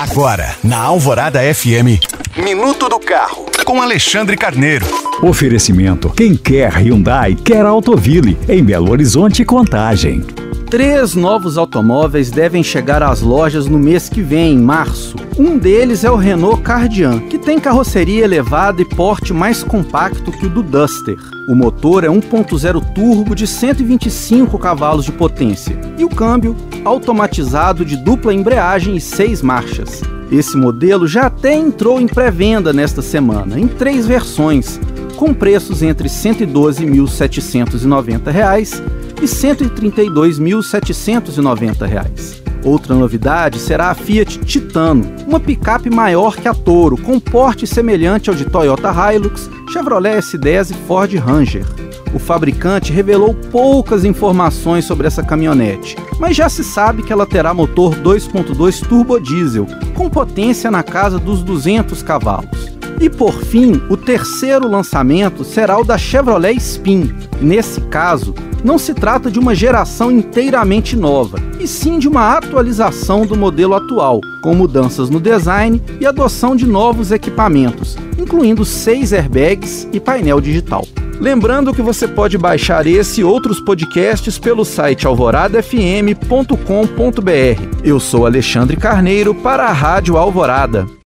Agora, na Alvorada FM, Minuto do Carro, com Alexandre Carneiro. Oferecimento: quem quer Hyundai, quer Autoville, em Belo Horizonte Contagem. Três novos automóveis devem chegar às lojas no mês que vem, em março. Um deles é o Renault Cardian, que tem carroceria elevada e porte mais compacto que o do Duster. O motor é 1.0 turbo de 125 cavalos de potência e o câmbio automatizado de dupla embreagem e seis marchas. Esse modelo já até entrou em pré-venda nesta semana, em três versões, com preços entre R$ 112.790 e R$ 132.790. Outra novidade será a Fiat Titano, uma picape maior que a Toro, com porte semelhante ao de Toyota Hilux, Chevrolet S10 e Ford Ranger. O fabricante revelou poucas informações sobre essa caminhonete, mas já se sabe que ela terá motor 2.2 turbo diesel, com potência na casa dos 200 cavalos. E por fim, o terceiro lançamento será o da Chevrolet Spin. Nesse caso, não se trata de uma geração inteiramente nova, e sim de uma atualização do modelo atual, com mudanças no design e adoção de novos equipamentos, incluindo seis airbags e painel digital. Lembrando que você pode baixar esse e outros podcasts pelo site alvoradafm.com.br. Eu sou Alexandre Carneiro para a Rádio Alvorada.